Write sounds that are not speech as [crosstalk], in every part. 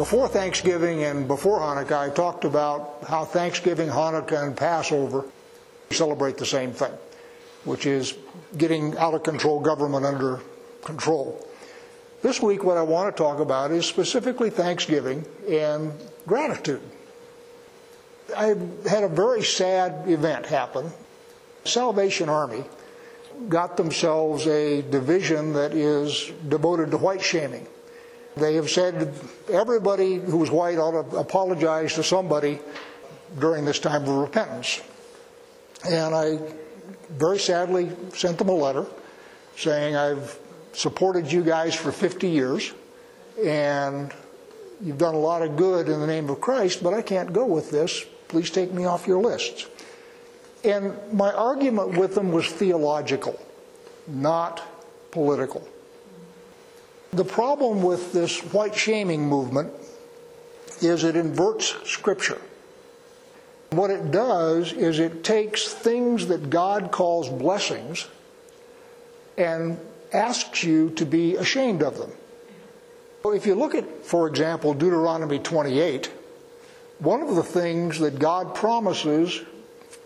before Thanksgiving and before Hanukkah, I talked about how Thanksgiving, Hanukkah, and Passover celebrate the same thing, which is getting out of control government under control. This week, what I want to talk about is specifically Thanksgiving and gratitude. I had a very sad event happen. Salvation Army got themselves a division that is devoted to white shaming. They have said everybody who's white ought to apologize to somebody during this time of repentance. And I very sadly sent them a letter saying, I've supported you guys for 50 years, and you've done a lot of good in the name of Christ, but I can't go with this. Please take me off your lists. And my argument with them was theological, not political. The problem with this white shaming movement is it inverts Scripture. What it does is it takes things that God calls blessings and asks you to be ashamed of them. If you look at, for example, Deuteronomy 28, one of the things that God promises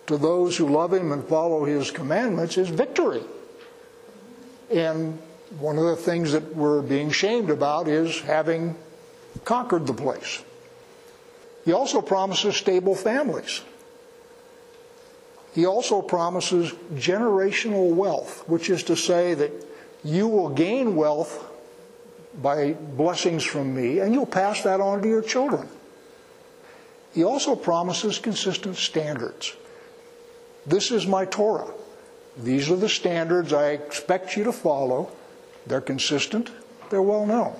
to those who love Him and follow His commandments is victory. And one of the things that we're being shamed about is having conquered the place. He also promises stable families. He also promises generational wealth, which is to say that you will gain wealth by blessings from me, and you'll pass that on to your children. He also promises consistent standards. This is my Torah. These are the standards I expect you to follow. They're consistent, they're well known.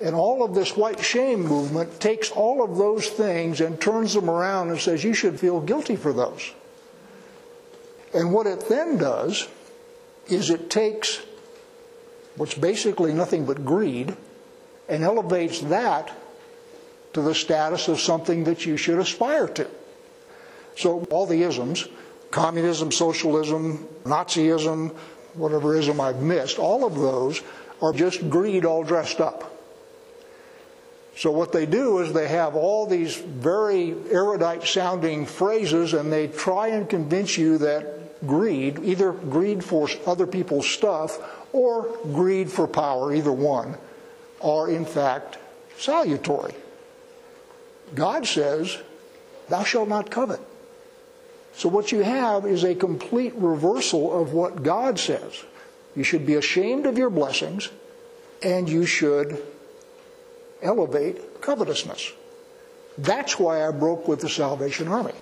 And all of this white shame movement takes all of those things and turns them around and says, you should feel guilty for those. And what it then does is it takes what's basically nothing but greed and elevates that to the status of something that you should aspire to. So all the isms, communism, socialism, Nazism, whatever ism I've missed, all of those are just greed all dressed up. So what they do is they have all these very erudite sounding phrases and they try and convince you that greed, either greed for other people's stuff or greed for power, either one, are in fact salutary. God says, Thou shalt not covet. So what you have is a complete reversal of what God says. You should be ashamed of your blessings and you should elevate covetousness. That's why I broke with the Salvation Army.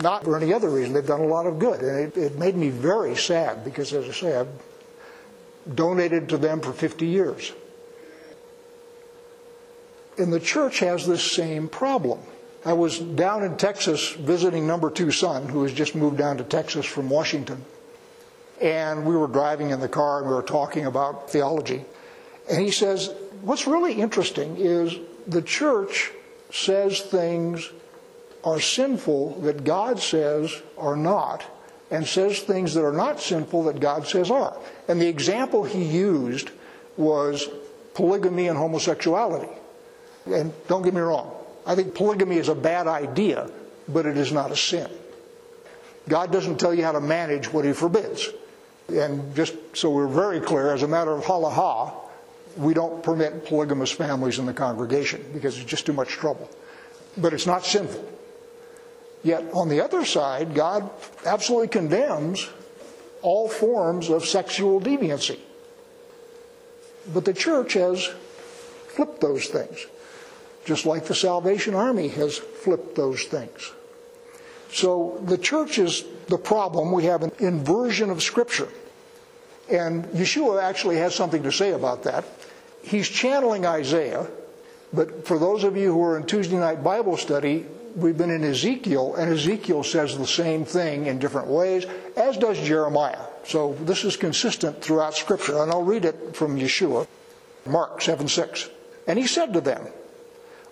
Not for any other reason. They've done a lot of good. And it, it made me very sad because, as I say, I've donated to them for 50 years. And the church has this same problem. I was down in Texas visiting number two son, who has just moved down to Texas from Washington. And we were driving in the car and we were talking about theology. And he says, What's really interesting is the church says things are sinful that God says are not, and says things that are not sinful that God says are. And the example he used was polygamy and homosexuality. And don't get me wrong, I think polygamy is a bad idea, but it is not a sin. God doesn't tell you how to manage what he forbids. And just so we're very clear, as a matter of halacha, we don't permit polygamous families in the congregation because it's just too much trouble. But it's not sinful. Yet on the other side, God absolutely condemns all forms of sexual deviancy. But the church has flipped those things just like the Salvation Army has flipped those things. So the church is the problem. We have an inversion of Scripture. And Yeshua actually has something to say about that. He's channeling Isaiah, but for those of you who are in Tuesday night Bible study, we've been in Ezekiel, and Ezekiel says the same thing in different ways, as does Jeremiah. So this is consistent throughout Scripture. And I'll read it from Yeshua, Mark 7 6. And he said to them,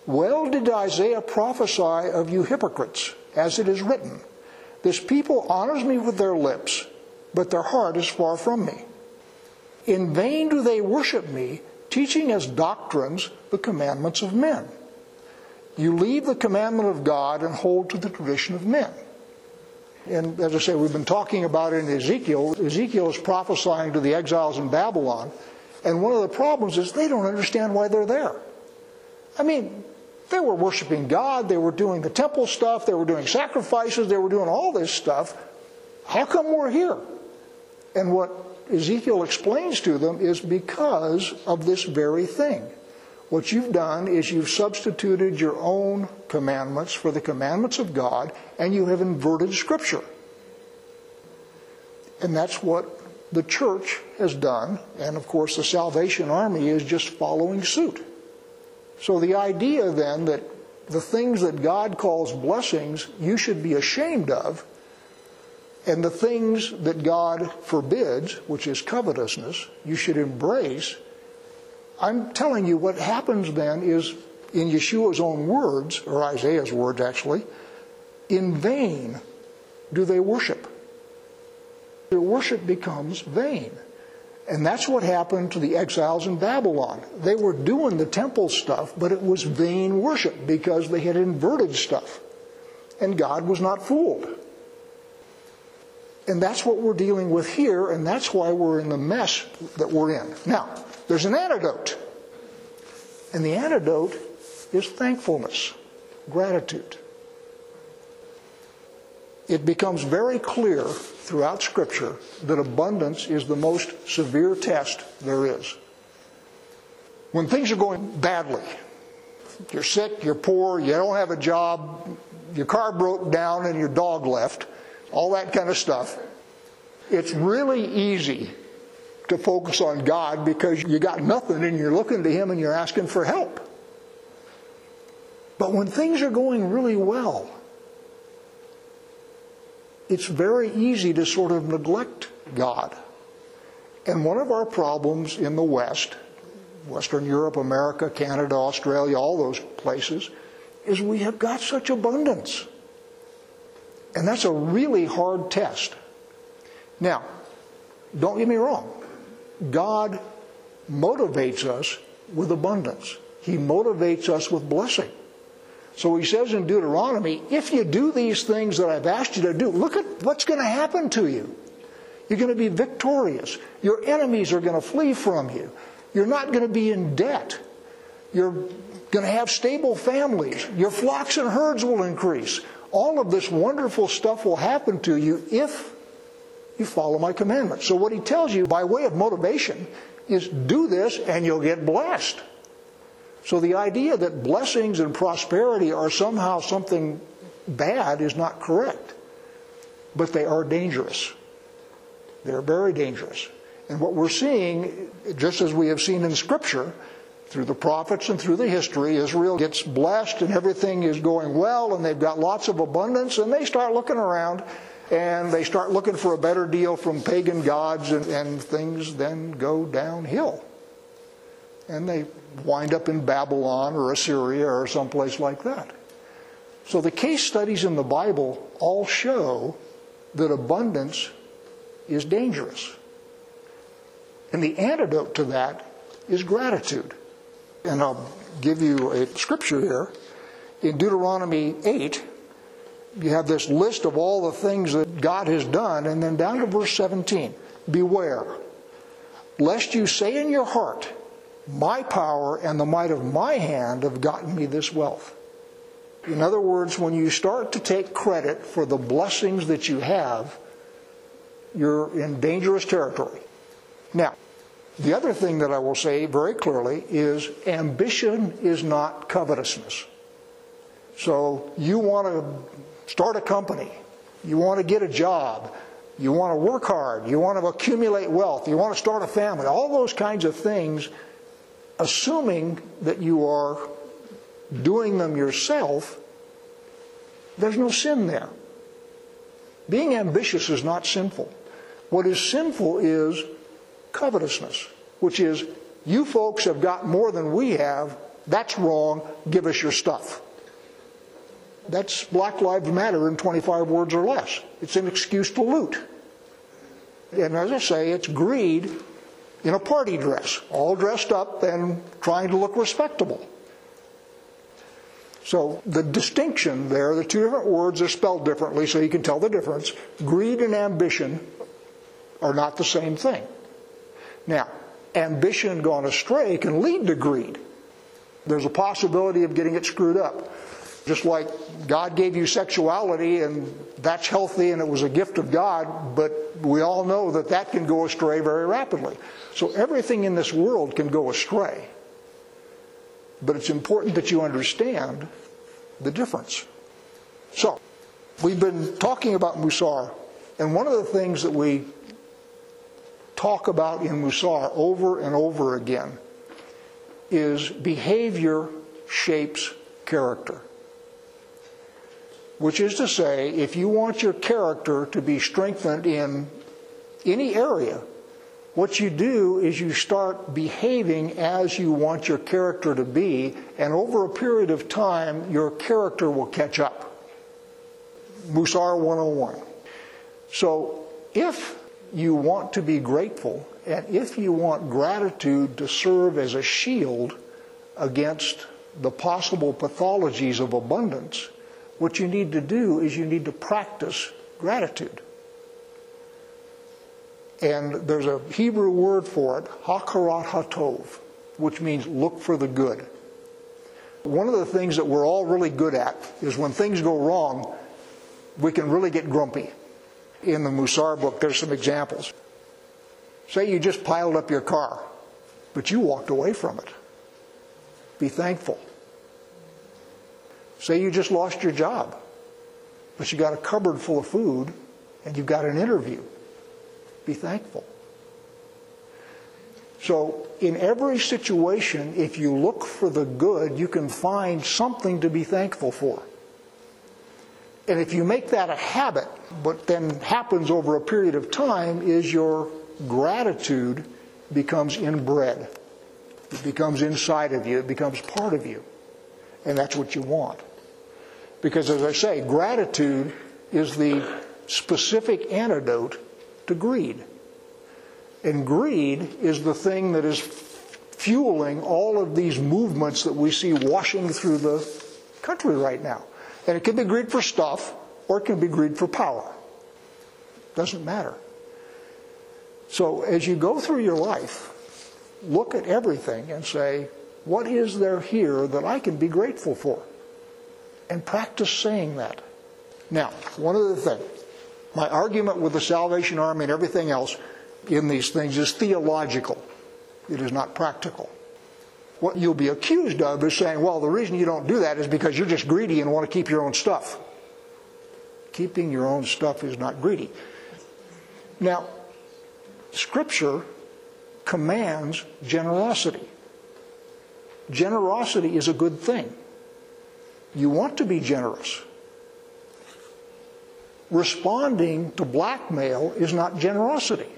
well did Isaiah prophesy of you hypocrites, as it is written, This people honors me with their lips, but their heart is far from me. In vain do they worship me, teaching as doctrines the commandments of men. You leave the commandment of God and hold to the tradition of men. And as I say, we've been talking about it in Ezekiel. Ezekiel is prophesying to the exiles in Babylon. And one of the problems is they don't understand why they're there. I mean, they were worshiping God, they were doing the temple stuff, they were doing sacrifices, they were doing all this stuff. How come we're here? And what Ezekiel explains to them is because of this very thing. What you've done is you've substituted your own commandments for the commandments of God, and you have inverted Scripture. And that's what the church has done, and of course the Salvation Army is just following suit. So the idea then that the things that God calls blessings you should be ashamed of, and the things that God forbids, which is covetousness, you should embrace. I'm telling you, what happens then is, in Yeshua's own words, or Isaiah's words actually, in vain do they worship. Their worship becomes vain. And that's what happened to the exiles in Babylon. They were doing the temple stuff, but it was vain worship because they had inverted stuff. And God was not fooled. And that's what we're dealing with here, and that's why we're in the mess that we're in. Now, there's an antidote. And the antidote is thankfulness, gratitude. It becomes very clear throughout Scripture that abundance is the most severe test there is. When things are going badly, you're sick, you're poor, you don't have a job, your car broke down and your dog left, all that kind of stuff, it's really easy to focus on God because you got nothing and you're looking to Him and you're asking for help. But when things are going really well, it's very easy to sort of neglect God. And one of our problems in the West, Western Europe, America, Canada, Australia, all those places, is we have got such abundance. And that's a really hard test. Now, don't get me wrong. God motivates us with abundance. He motivates us with blessing. So he says in Deuteronomy, if you do these things that I've asked you to do, look at what's going to happen to you. You're going to be victorious. Your enemies are going to flee from you. You're not going to be in debt. You're going to have stable families. Your flocks and herds will increase. All of this wonderful stuff will happen to you if you follow my commandments. So, what he tells you by way of motivation is do this and you'll get blessed. So the idea that blessings and prosperity are somehow something bad is not correct. But they are dangerous. They're very dangerous. And what we're seeing, just as we have seen in Scripture, through the prophets and through the history, Israel gets blessed and everything is going well and they've got lots of abundance and they start looking around and they start looking for a better deal from pagan gods and, and things then go downhill. And they wind up in Babylon or Assyria or someplace like that. So the case studies in the Bible all show that abundance is dangerous. And the antidote to that is gratitude. And I'll give you a scripture here. In Deuteronomy 8, you have this list of all the things that God has done, and then down to verse 17 Beware, lest you say in your heart, my power and the might of my hand have gotten me this wealth. In other words, when you start to take credit for the blessings that you have, you're in dangerous territory. Now, the other thing that I will say very clearly is ambition is not covetousness. So you want to start a company, you want to get a job, you want to work hard, you want to accumulate wealth, you want to start a family, all those kinds of things assuming that you are doing them yourself, there's no sin there. Being ambitious is not sinful. What is sinful is covetousness, which is, you folks have got more than we have, that's wrong, give us your stuff. That's Black Lives Matter in 25 words or less. It's an excuse to loot. And as I say, it's greed in a party dress, all dressed up and trying to look respectable. So the distinction there, the two different words are spelled differently so you can tell the difference. Greed and ambition are not the same thing. Now, ambition gone astray can lead to greed. There's a possibility of getting it screwed up. Just like God gave you sexuality and that's healthy and it was a gift of God, but we all know that that can go astray very rapidly. So everything in this world can go astray. But it's important that you understand the difference. So, we've been talking about Musar, and one of the things that we talk about in Musar over and over again is behavior shapes character. Which is to say, if you want your character to be strengthened in any area, what you do is you start behaving as you want your character to be, and over a period of time, your character will catch up. Musar 101. So, if you want to be grateful, and if you want gratitude to serve as a shield against the possible pathologies of abundance, what you need to do is you need to practice gratitude. And there's a Hebrew word for it, hakarat hatov, which means look for the good. One of the things that we're all really good at is when things go wrong, we can really get grumpy. In the Musar book, there's some examples. Say you just piled up your car, but you walked away from it. Be thankful. Say you just lost your job, but you got a cupboard full of food and you've got an interview. Be thankful. So, in every situation, if you look for the good, you can find something to be thankful for. And if you make that a habit, what then happens over a period of time is your gratitude becomes inbred. It becomes inside of you, it becomes part of you. And that's what you want. Because as I say, gratitude is the specific antidote to greed. And greed is the thing that is fueling all of these movements that we see washing through the country right now. And it can be greed for stuff or it can be greed for power. Doesn't matter. So as you go through your life, look at everything and say, what is there here that I can be grateful for? And practice saying that. Now, one other thing. My argument with the Salvation Army and everything else in these things is theological. It is not practical. What you'll be accused of is saying, well, the reason you don't do that is because you're just greedy and want to keep your own stuff. Keeping your own stuff is not greedy. Now, Scripture commands generosity. Generosity is a good thing. You want to be generous. Responding to blackmail is not generosity.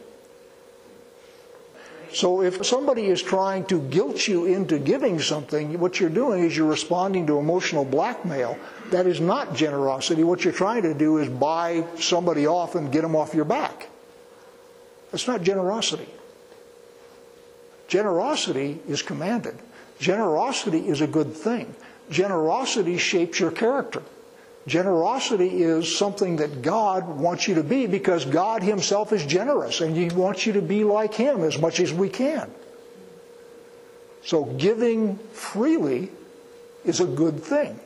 So if somebody is trying to guilt you into giving something, what you're doing is you're responding to emotional blackmail. That is not generosity. What you're trying to do is buy somebody off and get them off your back. That's not generosity. Generosity is commanded. Generosity is a good thing. Generosity shapes your character. Generosity is something that God wants you to be because God Himself is generous and He wants you to be like Him as much as we can. So giving freely is a good thing.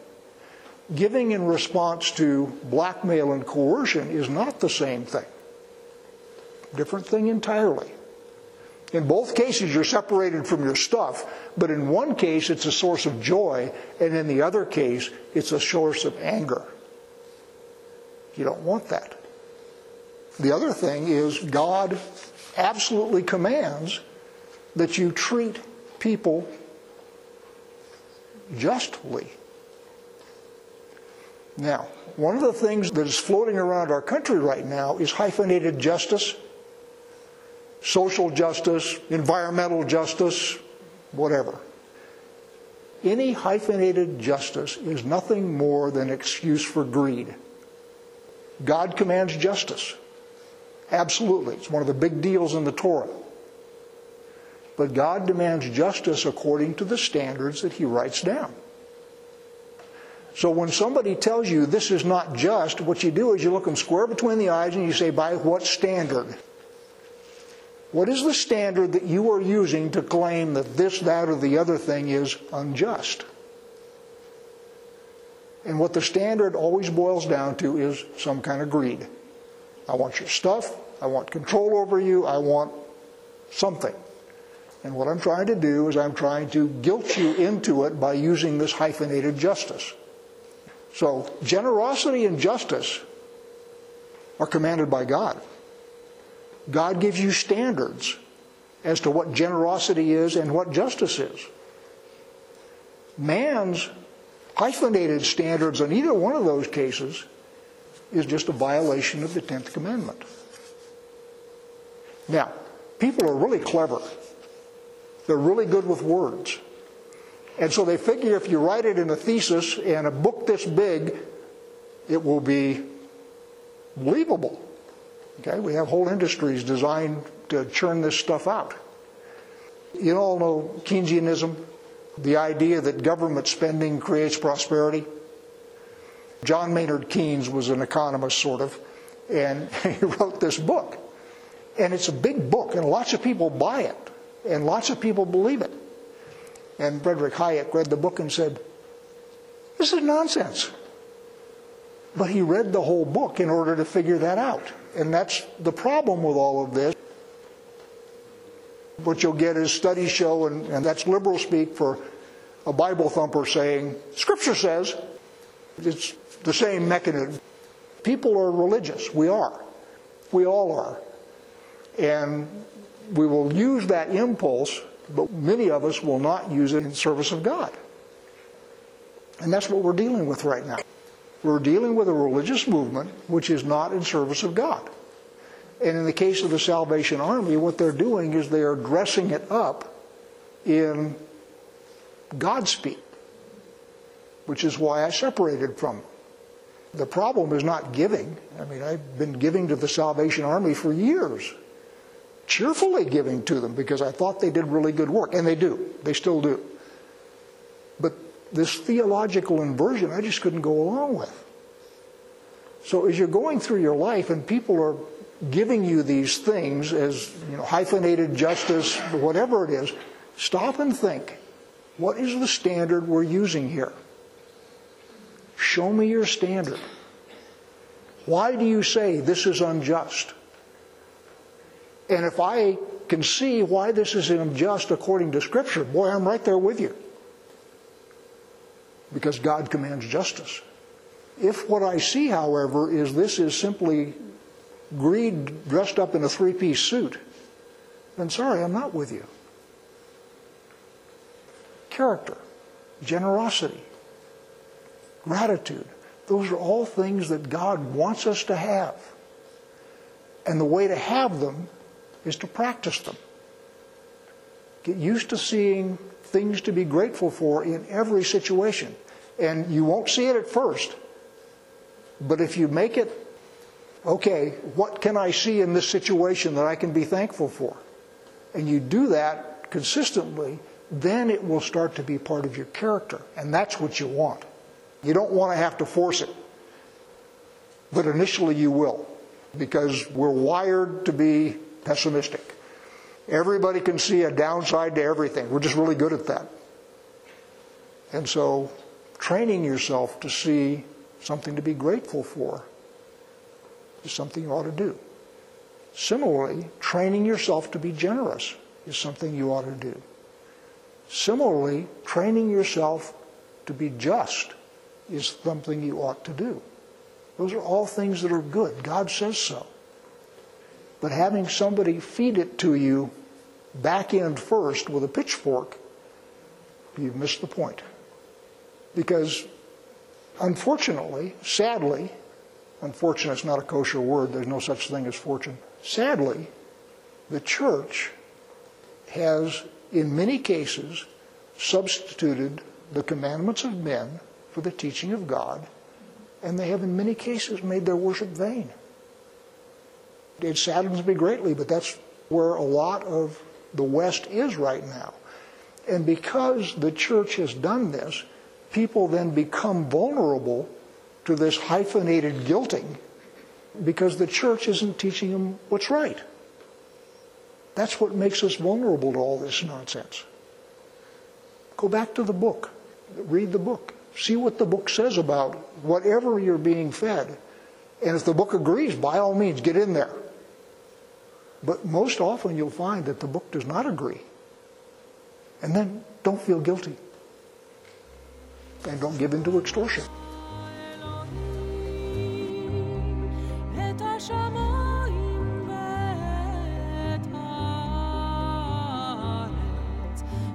Giving in response to blackmail and coercion is not the same thing. Different thing entirely. In both cases, you're separated from your stuff, but in one case, it's a source of joy, and in the other case, it's a source of anger. You don't want that. The other thing is, God absolutely commands that you treat people justly. Now, one of the things that is floating around our country right now is hyphenated justice social justice, environmental justice, whatever. Any hyphenated justice is nothing more than excuse for greed. God commands justice. Absolutely. It's one of the big deals in the Torah. but God demands justice according to the standards that He writes down. So when somebody tells you this is not just, what you do is you look them square between the eyes and you say, by what standard? What is the standard that you are using to claim that this, that, or the other thing is unjust? And what the standard always boils down to is some kind of greed. I want your stuff. I want control over you. I want something. And what I'm trying to do is I'm trying to guilt you into it by using this hyphenated justice. So, generosity and justice are commanded by God. God gives you standards as to what generosity is and what justice is. Man's hyphenated standards on either one of those cases is just a violation of the 10th commandment. Now, people are really clever. They're really good with words. And so they figure if you write it in a thesis and a book this big, it will be believable. Okay, we have whole industries designed to churn this stuff out. You all know Keynesianism, the idea that government spending creates prosperity. John Maynard Keynes was an economist, sort of, and [laughs] he wrote this book. And it's a big book, and lots of people buy it, and lots of people believe it. And Frederick Hayek read the book and said, This is nonsense. But he read the whole book in order to figure that out. And that's the problem with all of this. What you'll get is studies show, and, and that's liberal speak for a Bible thumper saying, Scripture says. It's the same mechanism. People are religious. We are. We all are. And we will use that impulse but many of us will not use it in service of God. And that's what we're dealing with right now. We're dealing with a religious movement which is not in service of God. And in the case of the Salvation Army, what they're doing is they are dressing it up in Godspeak, which is why I separated from them. The problem is not giving. I mean, I've been giving to the Salvation Army for years cheerfully giving to them because I thought they did really good work. And they do, they still do. But this theological inversion, I just couldn't go along with. So as you're going through your life and people are giving you these things as you know, hyphenated justice, whatever it is, stop and think what is the standard we're using here? Show me your standard. Why do you say this is unjust? And if I can see why this is unjust according to Scripture, boy, I'm right there with you. Because God commands justice. If what I see, however, is this is simply greed dressed up in a three piece suit, then sorry, I'm not with you. Character, generosity, gratitude, those are all things that God wants us to have. And the way to have them is to practice them. Get used to seeing things to be grateful for in every situation. And you won't see it at first. But if you make it, okay, what can I see in this situation that I can be thankful for? And you do that consistently, then it will start to be part of your character. And that's what you want. You don't want to have to force it. But initially you will. Because we're wired to be pessimistic. Everybody can see a downside to everything. We're just really good at that. And so, training yourself to see something to be grateful for is something you ought to do. Similarly, training yourself to be generous is something you ought to do. Similarly, training yourself to be just is something you ought to do. Those are all things that are good. God says so. But having somebody feed it to you back end first with a pitchfork, you've missed the point. Because unfortunately, sadly, unfortunate is not a kosher word, there's no such thing as fortune. Sadly, the church has, in many cases, substituted the commandments of men for the teaching of God, and they have, in many cases, made their worship vain. It saddens me greatly, but that's where a lot of the West is right now. And because the church has done this, people then become vulnerable to this hyphenated guilting because the church isn't teaching them what's right. That's what makes us vulnerable to all this nonsense. Go back to the book, read the book, see what the book says about whatever you're being fed. And if the book agrees, by all means, get in there. But most often you'll find that the book does not agree. And then don't feel guilty. And don't give in to extortion.